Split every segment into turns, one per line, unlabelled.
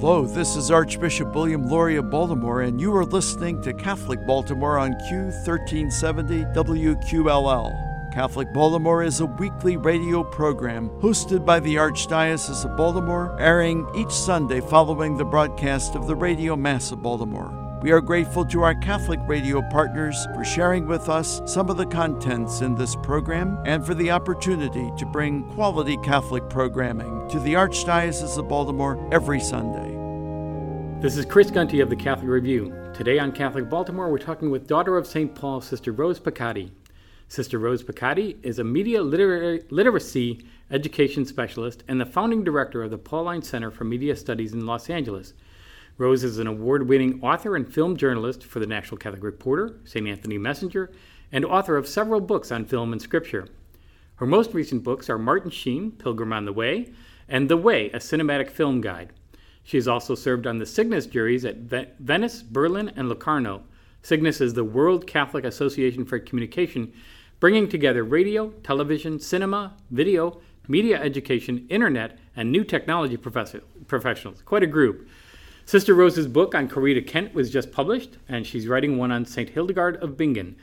Hello, this is Archbishop William Lori of Baltimore, and you are listening to Catholic Baltimore on Q1370 WQLL. Catholic Baltimore is a weekly radio program hosted by the Archdiocese of Baltimore, airing each Sunday following the broadcast of the Radio Mass of Baltimore. We are grateful to our Catholic radio partners for sharing with us some of the contents in this program and for the opportunity to bring quality Catholic programming to the Archdiocese of Baltimore every Sunday.
This is Chris Gunty of the Catholic Review. Today on Catholic Baltimore, we're talking with daughter of St. Paul, Sister Rose Pacatte. Sister Rose Pacatte is a media literary, literacy education specialist and the founding director of the Pauline Center for Media Studies in Los Angeles. Rose is an award winning author and film journalist for the National Catholic Reporter, St. Anthony Messenger, and author of several books on film and scripture. Her most recent books are Martin Sheen, Pilgrim on the Way, and The Way, a cinematic film guide. She has also served on the SIGNIS juries at Venice, Berlin, and Locarno. SIGNIS is the World Catholic Association for Communication, bringing together radio, television, cinema, video, media education, internet, and new technology professionals. Quite a group. Sister Rose's book on Corita Kent was just published, and she's writing one on St. Hildegard of Bingen.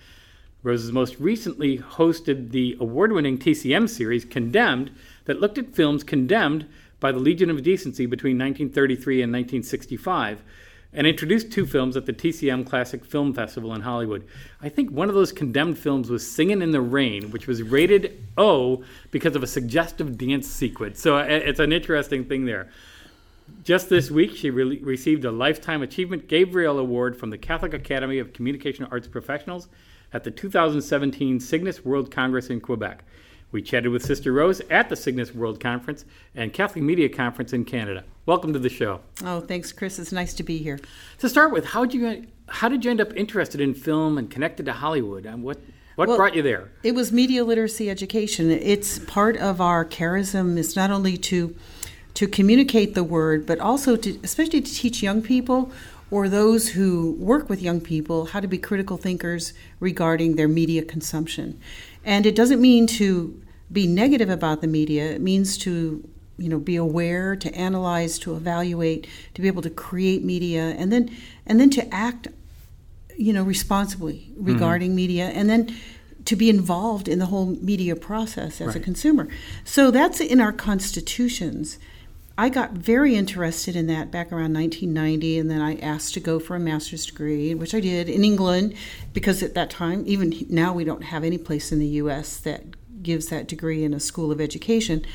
Rose has most recently hosted the award winning TCM series Condemned, that looked at films condemned by the Legion of Decency between 1933 and 1965 and introduced two films at the TCM Classic Film Festival in Hollywood. I think one of those condemned films was Singin' in the Rain, which was rated O because of a suggestive dance sequence. So uh, it's an interesting thing there. Just this week, she re- received a Lifetime Achievement Gabriel Award from the Catholic Academy of Communication Arts Professionals at the 2017 SIGNIS World Congress in Quebec. We chatted with Sister Rose at the SIGNIS World Conference and Catholic Media Conference in Canada. Welcome to the show.
Oh, thanks, Chris. It's nice to be here.
To start with, how did you how did you end up interested in film and connected to Hollywood? And what what well, brought you there?
It was media literacy education. It's part of our charism. It's not only to to communicate the word, but also to, especially to teach young people or those who work with young people how to be critical thinkers regarding their media consumption. And it doesn't mean to be negative about the media. It means to you know be aware, to analyze, to evaluate, to be able to create media, and then and then to act you know responsibly mm-hmm. regarding mm-hmm. media, and then to be involved in the whole media process as right. a consumer. So that's in our constitutions. I got very interested in that back around 1990, and then I asked to go for a master's degree, which I did in England, because at that time, even now, we don't have any place in the U.S. that gives that degree in a school of education.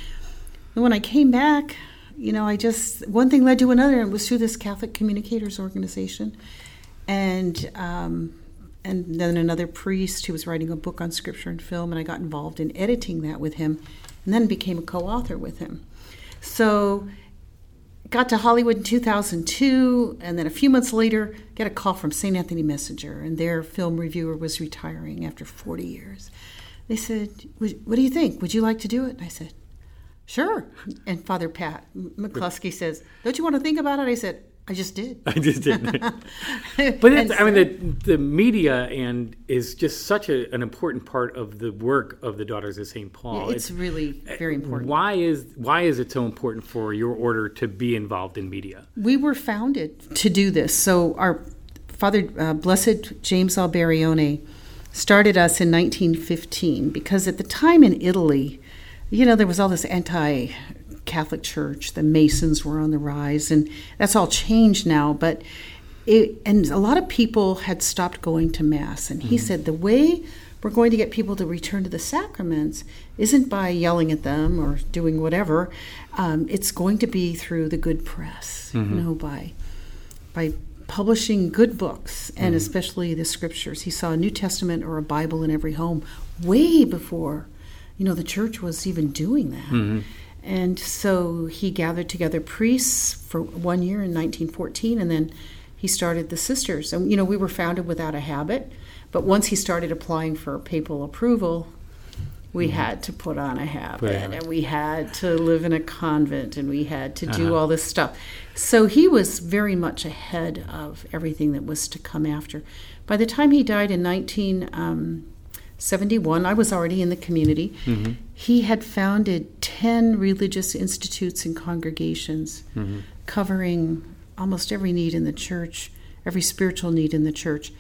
And when I came back, you know, I just one thing led to another, and it was through this Catholic Communicators Organization, and um, and then another priest who was writing a book on scripture and film, and I got involved in editing that with him, and then became a co-author with him. So got to Hollywood in 2002, and then a few months later, get a call from St. Anthony Messenger, and their film reviewer was retiring after 40 years. They said, "What do you think? Would you like to do it?" And I said, "Sure." And Father Pat McCloskey says, "Don't you want to think about it?" I said, I just did.
I just did. but it's, I mean, the, the media and is just such a, an important part of the work of the Daughters of St. Paul.
Yeah, it's, it's, really very important.
Why is why is it so important for your order to be involved in media?
We were founded to do this. So our Father uh, Blessed James Alberione started us in 1915 because at the time in Italy, you know, there was all this anti Catholic Church. The Masons were on the rise, and that's all changed now. But it, and a lot of people had stopped going to Mass. And he mm-hmm. said the way we're going to get people to return to the sacraments isn't by yelling at them or doing whatever. Um, it's going to be through the good press, mm-hmm. you know, by by publishing good books and mm-hmm. especially the scriptures. He saw a New Testament or a Bible in every home way before, you know, the church was even doing that. And so he gathered together priests for one year in 1914, and then he started the sisters. And, you know, we were founded without a habit, but once he started applying for papal approval, we mm-hmm. had to put on a habit and we had to live in a convent and we had to do uh-huh. all this stuff. So he was very much ahead of everything that was to come after. By the time he died in 19. Um, 71, I was already in the community. Mm-hmm. He had founded 10 religious institutes and congregations, mm-hmm. covering almost every need in the church, every spiritual need in the church,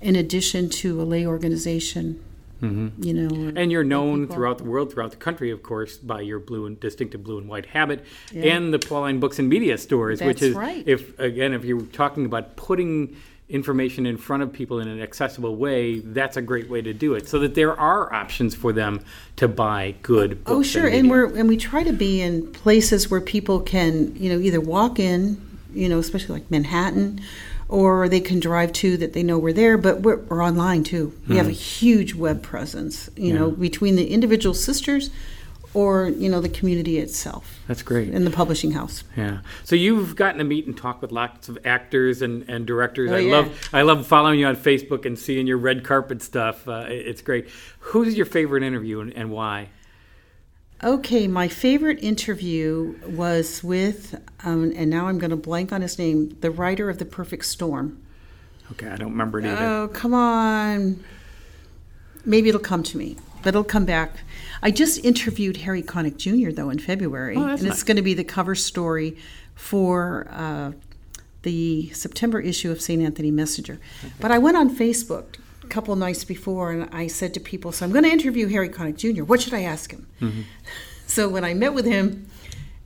in addition to a lay organization. Mm-hmm. You know,
and you're known throughout the world, throughout the country, of course, by your blue and distinctive blue and white habit, yeah. and the Pauline Books and Media Stores,
That's
which is,
right.
if again, if you're talking about putting information in front of people in an accessible way, that's a great way to do it. So that there are options for them to buy good
oh, books. Oh, sure,
and,
and we're and we try to be in places where people can, you know, either walk in, you know, especially like Manhattan, or they can drive to that they know we're there. But we're, we're online too. We mm have a hmm. huge web presence, you yeah. know, between the individual sisters or you know the community itself.
That's great.
In the publishing house.
Yeah. So you've gotten to meet and talk with lots of actors and, and directors.
Oh,
I
yeah.
love I love following you on Facebook and seeing your red carpet stuff. Uh, it's great. Who's your favorite interview and, and why?
Okay, my favorite interview was with, um, and now I'm going to blank on his name, the writer of The Perfect Storm.
Okay, I don't remember it either.
Oh, come on. Maybe it'll come to me, but it'll come back. I just interviewed Harry Connick Jr., though, in February,
oh,
and
nice.
it's going to be the cover story for uh, the September issue of St. Anthony Messenger. Okay. But I went on Facebook a couple nights before and I said to people, So I'm going to interview Harry Connick Jr., what should I ask him? Mm-hmm. So when I met with him,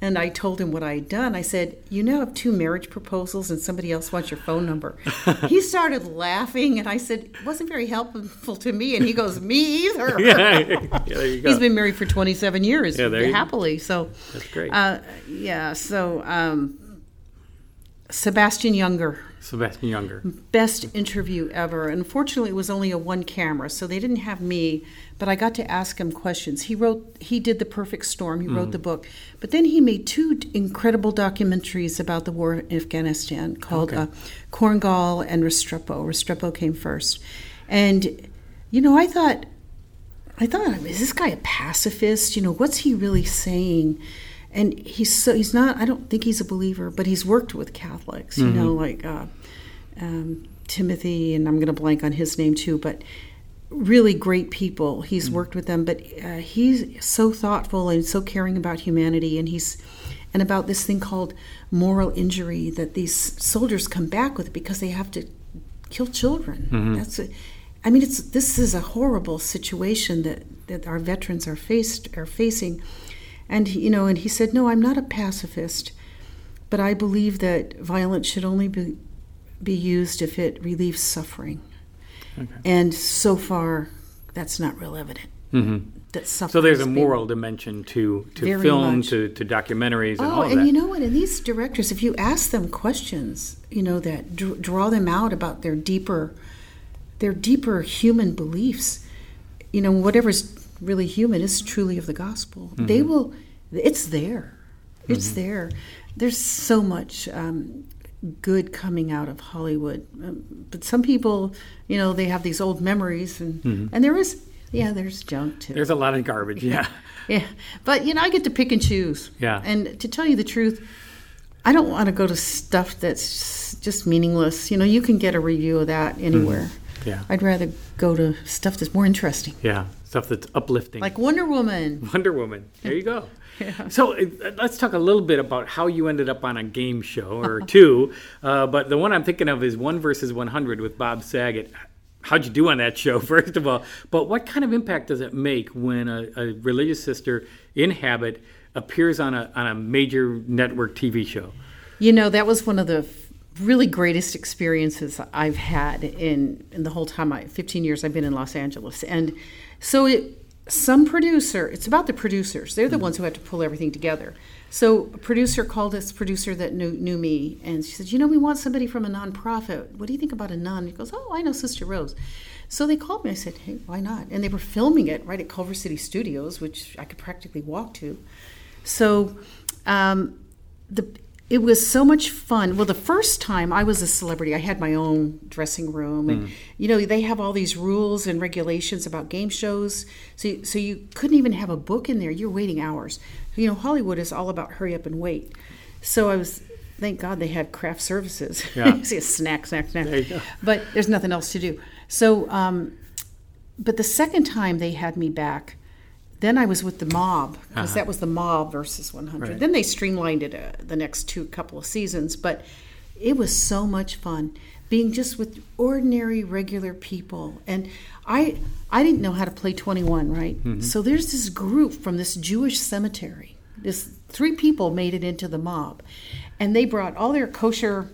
and I told him what I had done. I said, You now have two marriage proposals and somebody else wants your phone number. he started laughing, and I said, It wasn't very helpful to me. And he goes, Me either.
yeah, yeah, there you go.
He's been married for 27 years,
yeah, there
happily.
You,
so
that's great.
Uh, yeah, so um, Sebastian Junger.
Sebastian Junger.
Best interview ever. Unfortunately, it was only a one camera, so they didn't have me, but I got to ask him questions. He wrote, he did The Perfect Storm, he mm. wrote the book, but then he made two incredible documentaries about the war in Afghanistan called okay. uh, Korengal and Restrepo. Restrepo came first. And, you know, I thought, I thought, is this guy a pacifist? You know, what's he really saying? And he's so he's not i don't think he's a believer but he's worked with catholics you mm-hmm. know like uh, um, timothy and i'm going to blank on his name too but really great people he's mm-hmm. worked with them but uh, he's so thoughtful and so caring about humanity and he's and about this thing called moral injury that these soldiers come back with because they have to kill children mm-hmm. that's a, I mean it's this is a horrible situation that that our veterans are faced are facing and you know, and he said, "No, I'm not a pacifist, but I believe that violence should only be be used if it relieves suffering." Okay. And so far, that's not real evident. Mm-hmm. That
so there's a moral dimension to to film, to, to documentaries, and
oh,
all of
and
that.
you know what? And these directors, if you ask them questions, you know that draw them out about their deeper, their deeper human beliefs. You know, whatever's really human is truly of the gospel. Mm-hmm. They will, it's there. It's mm-hmm. there. There's so much um, good coming out of Hollywood. Um, but some people, you know, they have these old memories, and, mm-hmm. and there is, yeah, there's junk too.
There's a lot of garbage, yeah.
yeah. But, you know, I get to pick and choose.
Yeah.
And to tell you the truth, I don't want to go to stuff that's just meaningless. You know, you can get a review of that anywhere. Mm-hmm.
Yeah.
I'd rather go to stuff that's more interesting.
Yeah, stuff that's uplifting.
Like Wonder Woman.
Wonder Woman. There you go.
yeah.
So uh, let's talk a little bit about how you ended up on a game show or two. Uh, but the one I'm thinking of is One versus 100 with Bob Saget. How'd you do on that show, first of all? But what kind of impact does it make when a, a religious sister in habit appears on a, on a major network TV show?
You know, that was one of the really greatest experiences I've had in, in the whole time I 15 years I've been in Los Angeles. And so it some producer, it's about the producers. They're the mm-hmm. ones who have to pull everything together. So a producer called this producer that knew, knew me and she said, "You know, we want somebody from a nonprofit. What do you think about a nun?" He goes, "Oh, I know Sister Rose." So they called me. I said, "Hey, why not?" And they were filming it right at Culver City Studios, which I could practically walk to. So um, the it was so much fun. Well, the first time I was a celebrity, I had my own dressing room, and mm. you know they have all these rules and regulations about game shows. So, you, so you couldn't even have a book in there. You're waiting hours. You know, Hollywood is all about hurry up and wait. So I was, thank God they had craft services.
Yeah,
see a snack, snack, snack.
There you go.
But there's nothing else to do. So, um, but the second time they had me back, Then I was with the mob because
Uh-huh.
that was the mob versus 100.
Right.
Then they streamlined it uh, the next two couple of seasons, but it was so much fun being just with ordinary regular people and I I didn't know how to play 21, right? So there's this group from this Jewish cemetery. This three people made it into the mob and they brought all their kosher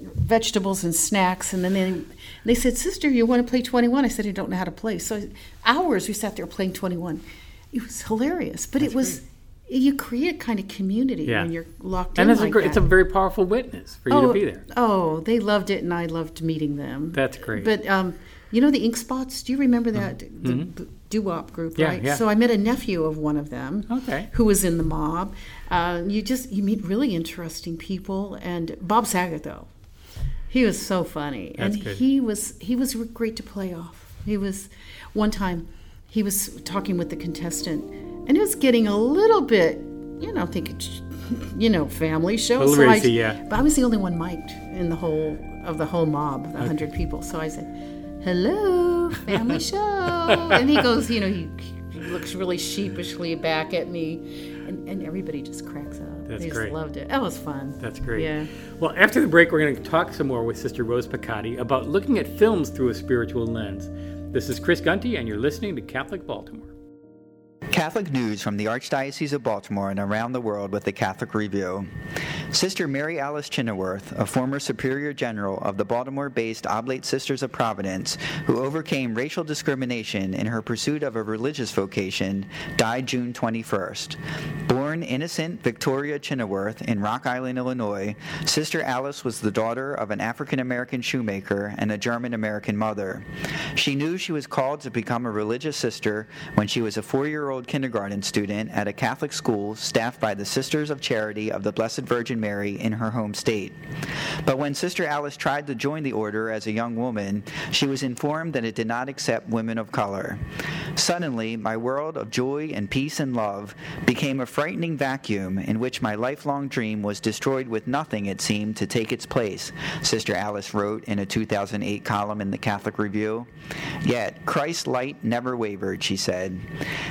vegetables and snacks and then they, they said sister you want to play 21 i said i don't know how to play so hours we sat there playing 21 it was hilarious but it was you create a kind of community
Yeah.
when you're locked in.
And
in
it's a
like
great, it's a very powerful witness for you
oh,
to be there.
oh they loved it and i loved meeting them
That's great.
but um, you know the ink spots do you remember that the doo-wop group
Mm-hmm. Yeah,
right
yeah.
so i met a nephew of one of them
Okay.
who was in the mob uh, you just you meet really interesting people and bob saget though he was so funny
That's
and
good.
he was he was great to play off he was one time he was talking with the contestant and it was getting a little bit you know thinking you know family show so I,
yeah.
but i was the only one mic'd in the whole of the whole mob the hundred people so i said hello family show and he goes you know he, he looks really sheepishly back at me and, and everybody just cracks up
That's
they
great.
just loved it that was fun
That's great.
yeah
Well, after the break, we're going to talk some more with Sister Rose Pacatte about looking at films through a spiritual lens. This is Chris Gunty, and you're listening to Catholic Baltimore.
Catholic news from the Archdiocese of Baltimore and around the world with the Catholic Review. Sister Mary Alice Chineworth, a former Superior General of the Baltimore based Oblate Sisters of Providence, who overcame racial discrimination in her pursuit of a religious vocation, died June 21st. Born innocent Victoria Chineworth in Rock Island, Illinois, Sister Alice was the daughter of an African American shoemaker and a German American mother. She knew she was called to become a religious sister when she was a four year old kindergarten student at a Catholic school staffed by the Sisters of Charity of the Blessed Virgin Mary in her home state. But when Sister Alice tried to join the order as a young woman, she was informed that it did not accept women of color. Suddenly, my world of joy and peace and love became a frightening vacuum in which my lifelong dream was destroyed with nothing, it seemed, to take its place, Sister Alice wrote in a 2008 column in the Catholic Review. Yet, Christ's light never wavered, she said.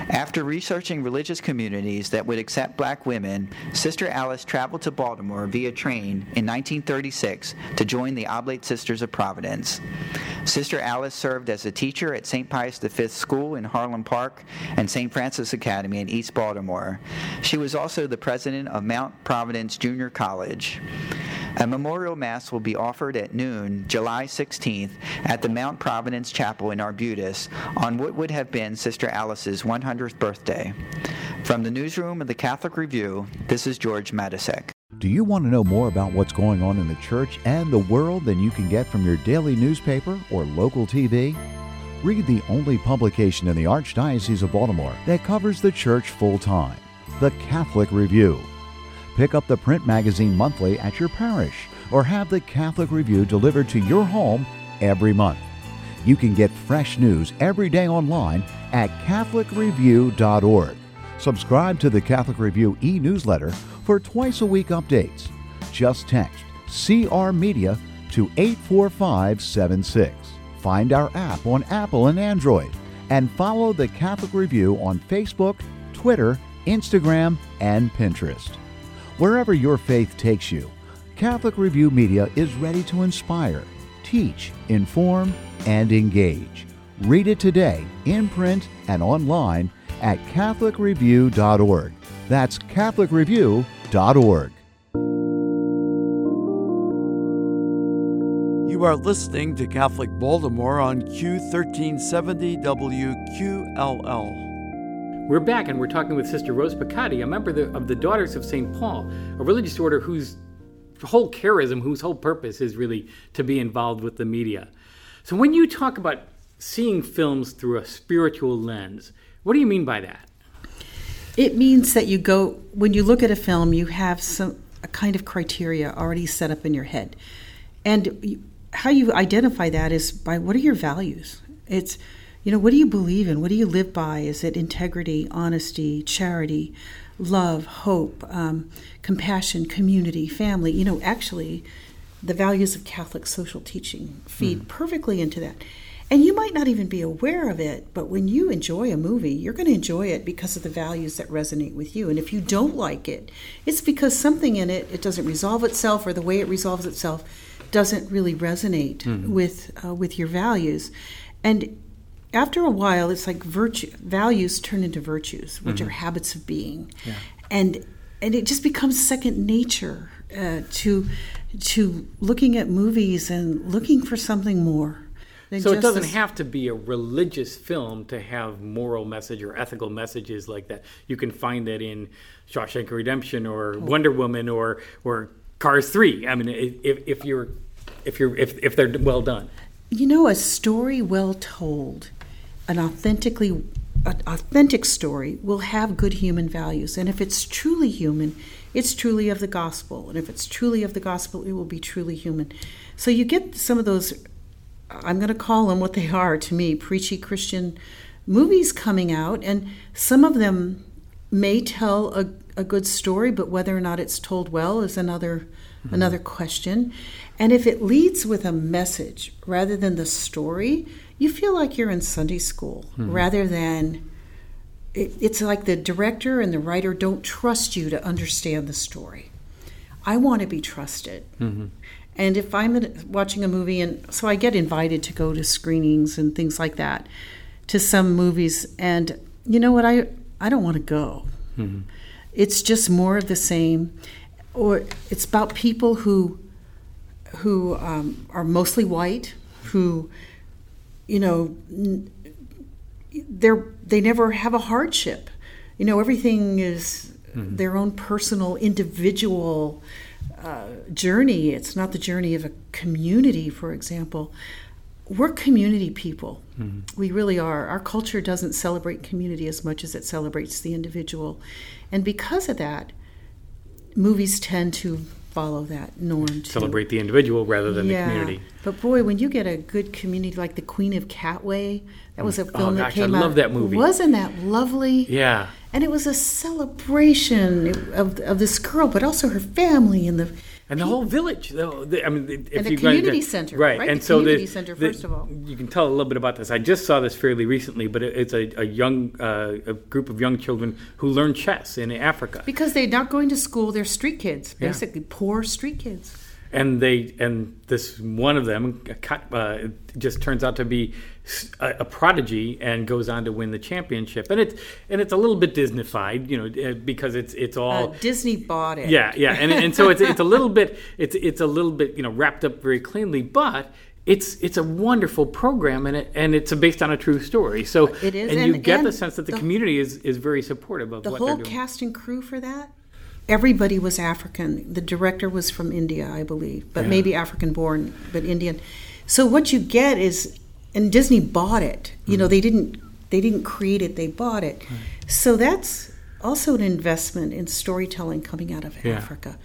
After researching religious communities that would accept black women, Sister Alice traveled to Baltimore via train in 1936 to join the Oblate Sisters of Providence. Sister Alice served as a teacher at St. Pius V School in Harlem Park and St. Francis Academy in East Baltimore. She was also the president of Mount Providence Junior College. A memorial mass will be offered at noon, July 16th, at the Mount Providence Chapel in Arbutus on what would have been Sister Alice's 100th birthday. From the newsroom of the Catholic Review, this is George Matysek.
Do you want to know more about what's going on in the church and the world than you can get from your daily newspaper or local TV? Read the only publication in the Archdiocese of Baltimore that covers the church full time the Catholic Review. Pick up the print magazine monthly at your parish or have the Catholic Review delivered to your home every month. You can get fresh news every day online at CatholicReview.org. Subscribe to the Catholic Review e newsletter for twice a week updates. Just text CR Media to 84576. Find our app on Apple and Android and follow the Catholic Review on Facebook, Twitter, Instagram, and Pinterest. Wherever your faith takes you, Catholic Review Media is ready to inspire, teach, inform, and engage. Read it today in print and online at CatholicReview.org. That's CatholicReview.org.
You are listening to Catholic Baltimore on Q1370 WQLL.
We're back and we're talking with Sister Rose Pacatte, a member of the, Daughters of St. Paul, a religious order whose whole charism, whose whole purpose is really to be involved with the media. So when you talk about seeing films through a spiritual lens, what do you mean by that?
It means that you go when you look at a film, you have some a kind of criteria already set up in your head, and how you identify that is by what are your values. It's you know what do you believe in? What do you live by? Is it integrity, honesty, charity, love, hope, um, compassion, community, family? You know, actually, the values of Catholic social teaching feed perfectly into that. And you might not even be aware of it, but when you enjoy a movie, you're going to enjoy it because of the values that resonate with you. And if you don't like it, it's because something in it, it doesn't resolve itself or the way it resolves itself doesn't really resonate mm-hmm. with uh, with your values. And after a while, it's like virtue values turn into virtues, which mm-hmm. are habits of being, yeah. and and it just becomes second nature uh, to to looking at movies and looking for something more.
So it doesn't have to be a religious film to have moral message or ethical messages like that. You can find that in Shawshank Redemption or oh. Wonder Woman or or Cars Three. I mean, if, if you're if you're if, if they're well done.
You know, a story well told an authentically an authentic story will have good human values. And if it's truly human it's truly of the gospel. And if it's truly of the gospel it will be truly human. So you get some of those i'm going to call them what they are to me preachy christian movies coming out. And some of them may tell a, a good story but whether or not it's told well is another mm-hmm. another question. And if it leads with a message rather than the story you feel like you're in Sunday school mm-hmm. rather than it, it's like the director and the writer don't trust you to understand the story. I want to be trusted. Mm-hmm. And if I'm watching a movie, and so I get invited to go to screenings and things like that, to some movies, and you know what? I I don't want to go. Mm-hmm. It's just more of the same, or it's about people who who um, are mostly white, who you know, they're they never have a hardship. You know, everything is mm-hmm. their own personal, individual uh, journey. It's not the journey of a community, for example. We're community people. Mm-hmm. We really are. Our culture doesn't celebrate community as much as it celebrates the individual. And because of that, movies tend to follow that norm. Too.
Celebrate the individual rather than yeah. the community.
But boy, when you get a good community like the Queen of Katwe, that was a mm. film
oh,
that
gosh,
came
I
out.
love that movie.
Wasn't that lovely?
Yeah.
And it was a celebration of, of this girl, but also her family and the
and the whole village. The, I mean, if
and the
you
community center, right?
right?
And
the
so community the, center, the, first of all,
you can tell a little bit about this. I just saw this fairly recently, but it, it's a, a young uh, a group of young children who learn chess in Africa
because they're not going to school. They're street kids, basically yeah. poor street kids.
And they and this one of them uh, just turns out to be a, a, prodigy and goes on to win the championship. And it's and it's a little bit Disneyfied, you know, uh, because it's it's all
uh, Disney bought it.
Yeah, yeah, and and so it's it's a little bit it's it's a little bit you know wrapped up very cleanly, but it's it's a wonderful program and it and it's based on a true story. So
it is,
and, and you get and the sense that the, the, community is is very supportive of
the
what
whole cast and crew for that. Everybody was African. The director was from India, I believe, but yeah. maybe African born, but Indian. So what you get is and Disney bought it. You know, mm-hmm. they didn't they didn't create it; they bought it. So that's also an investment in storytelling coming out of yeah. Africa,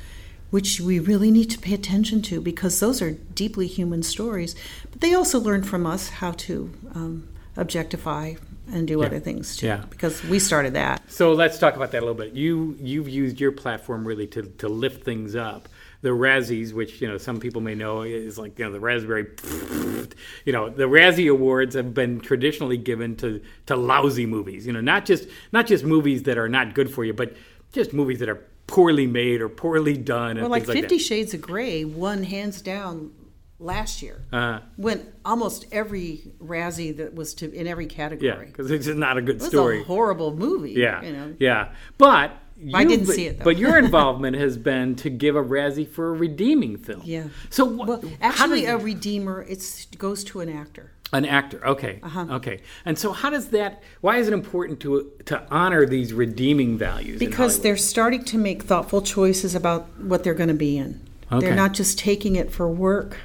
which we really need to pay attention to because those are deeply human stories. But they also learn from us how to um, objectify and do yeah. other things too. Yeah. Because we started that.
So let's talk about that a little bit. You you've used your platform really to, to lift things up the Razzies, which you know some people may know is like you know the raspberry. You know the Razzie Awards have been traditionally given to to lousy movies. You know not just not just movies that are not good for you, but just movies that are poorly made or poorly done.
Well, like Fifty like Shades of Grey won hands down last year. Uh-huh. When almost every Razzie that was to in every category.
Yeah, because it's not a good
it was
story.
A horrible movie.
Yeah,
you know?
yeah, but
you, I didn't see it though.
but your involvement has been to give a Razzie for a redeeming film.
Yeah.
So
well, actually, a redeemer it goes to an actor.
An actor, okay, uh-huh. okay. And so, how does that? Why is it important to to honor these redeeming values?
Because they're starting to make thoughtful choices about what they're going to be in. Okay. They're not just taking it for work,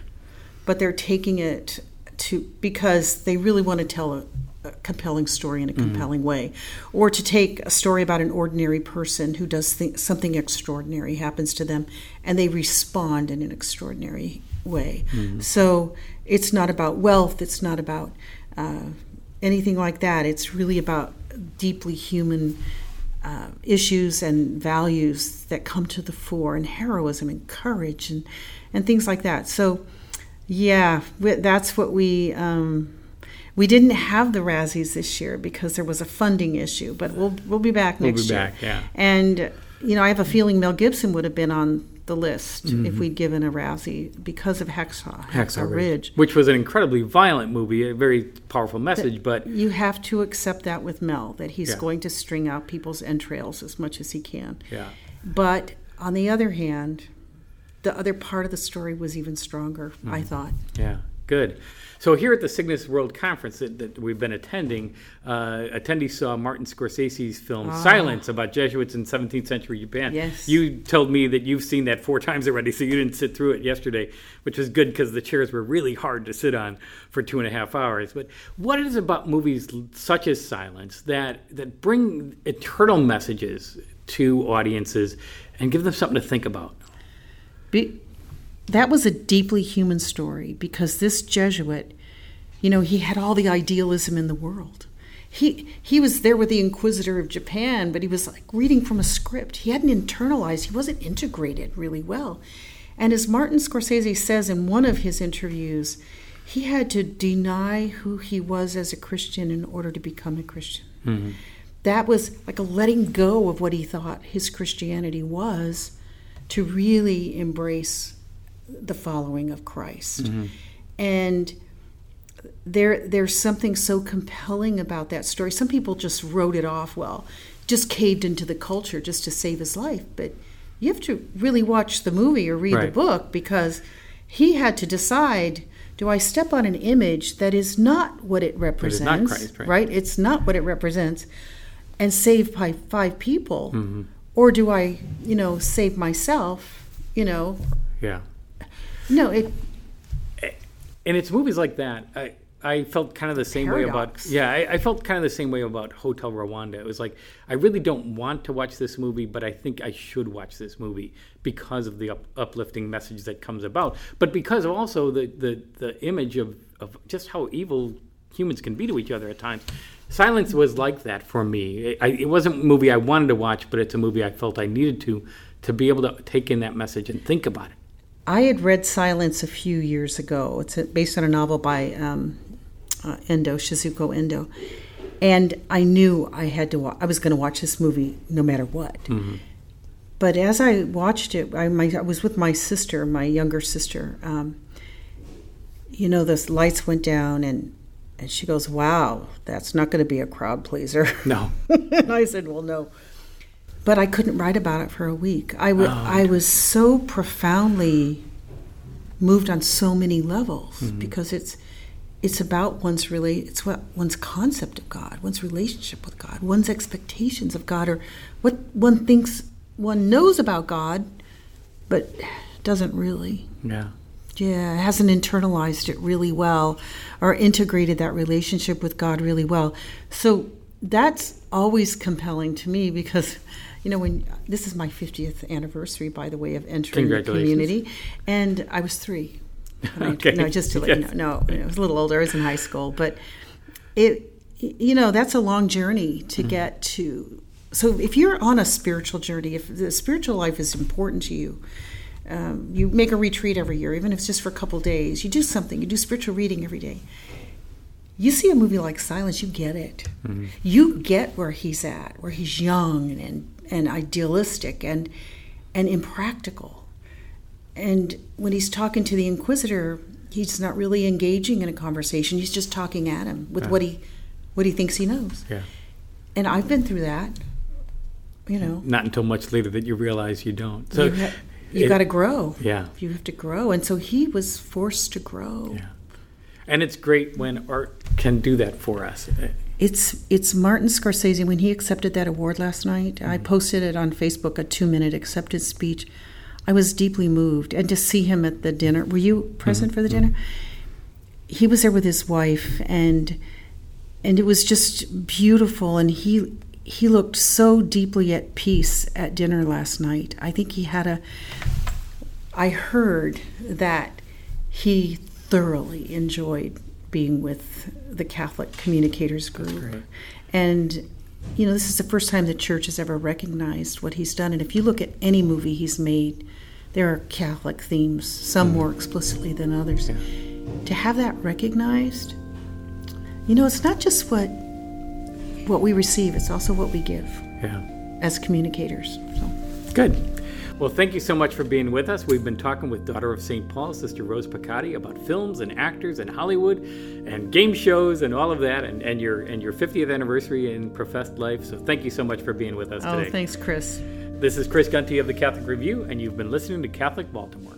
but they're taking it to because they really want to tell a, a compelling story in a mm-hmm. compelling mm-hmm. way, or to take a story about an ordinary person who does th- something extraordinary happens to them, and they respond in an extraordinary way. Mm-hmm. So it's not about wealth. It's not about uh, anything like that. It's really about deeply human. Uh, issues and values that come to the fore, and heroism and courage and, and things like that. So, yeah, that's what we um, We didn't have the Razzies this year because there was a funding issue, but we'll we'll be back
We'll
next
be
year.
back, yeah.
And you know, I have a feeling Mel Gibson would have been on the list
Mm-hmm.
if we'd given a Razzie because of Hacksaw,
Hacksaw
Ridge.
Ridge, which was an incredibly violent movie, a very powerful message, but
You have to accept that with Mel that he's
Yeah.
going to string out people's entrails as much as he can.
yeah.
But on the other hand, the other part of the story was even stronger, I
Mm-hmm.
thought.
Yeah, good. So here at the SIGNIS World Conference that, that we've been attending, uh, attendees saw Martin Scorsese's film Silence about Jesuits in 17th century Japan.
Ah. Yes.
You told me that you've seen that four times already, so you didn't sit through it yesterday, which was good because the chairs were really hard to sit on for two and a half hours. But what is it about movies such as Silence that that bring eternal messages to audiences and give them something to think about?
Be- that was a deeply human story because this Jesuit, you know, he had all the idealism in the world. He he was there with the Inquisitor of Japan, but he was like reading from a script. He hadn't internalized. He wasn't integrated really well. And as Martin Scorsese says in one of his interviews, he had to deny who he was as a Christian in order to become a Christian. Mm-hmm. That was like a letting go of what he thought his Christianity was to really embrace the following of Christ. And there there's something so compelling about that story. Some people just wrote it off, well, just caved into the culture just to save his life, but you have to really watch the movie or read the book because he had to decide do I step on an image that is not what it represents?
Christ, right.
It's not what it represents and save five, five people.
Mm-hmm.
Or do I, you know, save myself, you know?
Yeah.
No, it
and it's movies like that. I I felt kind of the same way about yeah. I, I felt kind of the same way about Hotel Rwanda. It was like I really don't want to watch this movie, but I think I should watch this movie because of the up, uplifting message that comes about, but because of also the the the image of of just how evil humans can be to each other at times. Silence was like that for me. It, I, it wasn't a movie I wanted to watch, but it's a movie I felt I needed to to be able to take in that message and think about it.
I had read Silence a few years ago. It's a, based on a novel by um, uh, Endo, Shusaku Endo. And I knew I had to. Wa- I was going to watch this movie no matter what. But as I watched it, I, my, I was with my sister, my younger sister. Um, you know, the lights went down, and and she goes, "Wow, that's not going to be a crowd pleaser."
No,
and I said, "Well, no." But I couldn't write about it for a week. I wa- oh, I was so profoundly moved on so many levels mm-hmm. because it's it's about one's relate it's what one's concept of God, one's relationship with God, one's expectations of God, or what one thinks one knows about God, but doesn't really.
yeah.
Yeah, hasn't internalized it really well or integrated that relationship with God really well. So that's always compelling to me because, you know, when this is my 50th anniversary, by the way, of entering the community, and I was three. when I-
Okay.
No, just to let you know, no, I was a little older. I was in high school, but it, you know, that's a long journey to
Mm-hmm.
get to. So if you're on a spiritual journey, if the spiritual life is important to you, um, you make a retreat every year, even if it's just for a couple days. You do something. You do spiritual reading every day. You see a movie like Silence, you get it. You get where he's at, where he's young and and idealistic and and impractical. And when he's talking to the Inquisitor, he's not really engaging in a conversation. He's just talking at him with what he what he thinks he knows.
Yeah.
And I've been through that. You know,
Not until much later that you realize you don't. So
you, ha- you
it-
got to grow.
Yeah.
You have to grow. And so he was forced to grow.
Yeah. And it's great when art can do that for us.
It's it's Martin Scorsese when he accepted that award last night. I mm-hmm. posted it on Facebook a 2-minute acceptance speech. I was deeply moved and to see him at the dinner. Were you present mm-hmm. for the dinner? Mm-hmm. He was there with his wife and and it was just beautiful and he he looked so deeply at peace at dinner last night. I think he had a I heard that he thoroughly enjoyed being with the Catholic Communicators Group. And, you know, this is the first time the church has ever recognized what he's done. And if you look at any movie he's made, there are Catholic themes, some mm. more explicitly than others. To have that recognized, You know, it's not just what what we receive; it's also what we give.
Yeah.
As communicators. So.
Good. Well, thank you so much for being with us. We've been talking with Daughter of St. Paul, Sister Rose Pacatte, about films and actors and Hollywood and game shows and all of that and, and your and your 50th anniversary in professed life. So thank you so much for being with us
oh,
today.
Oh, thanks, Chris.
This is Chris Gunty of the Catholic Review, and you've been listening to Catholic Baltimore.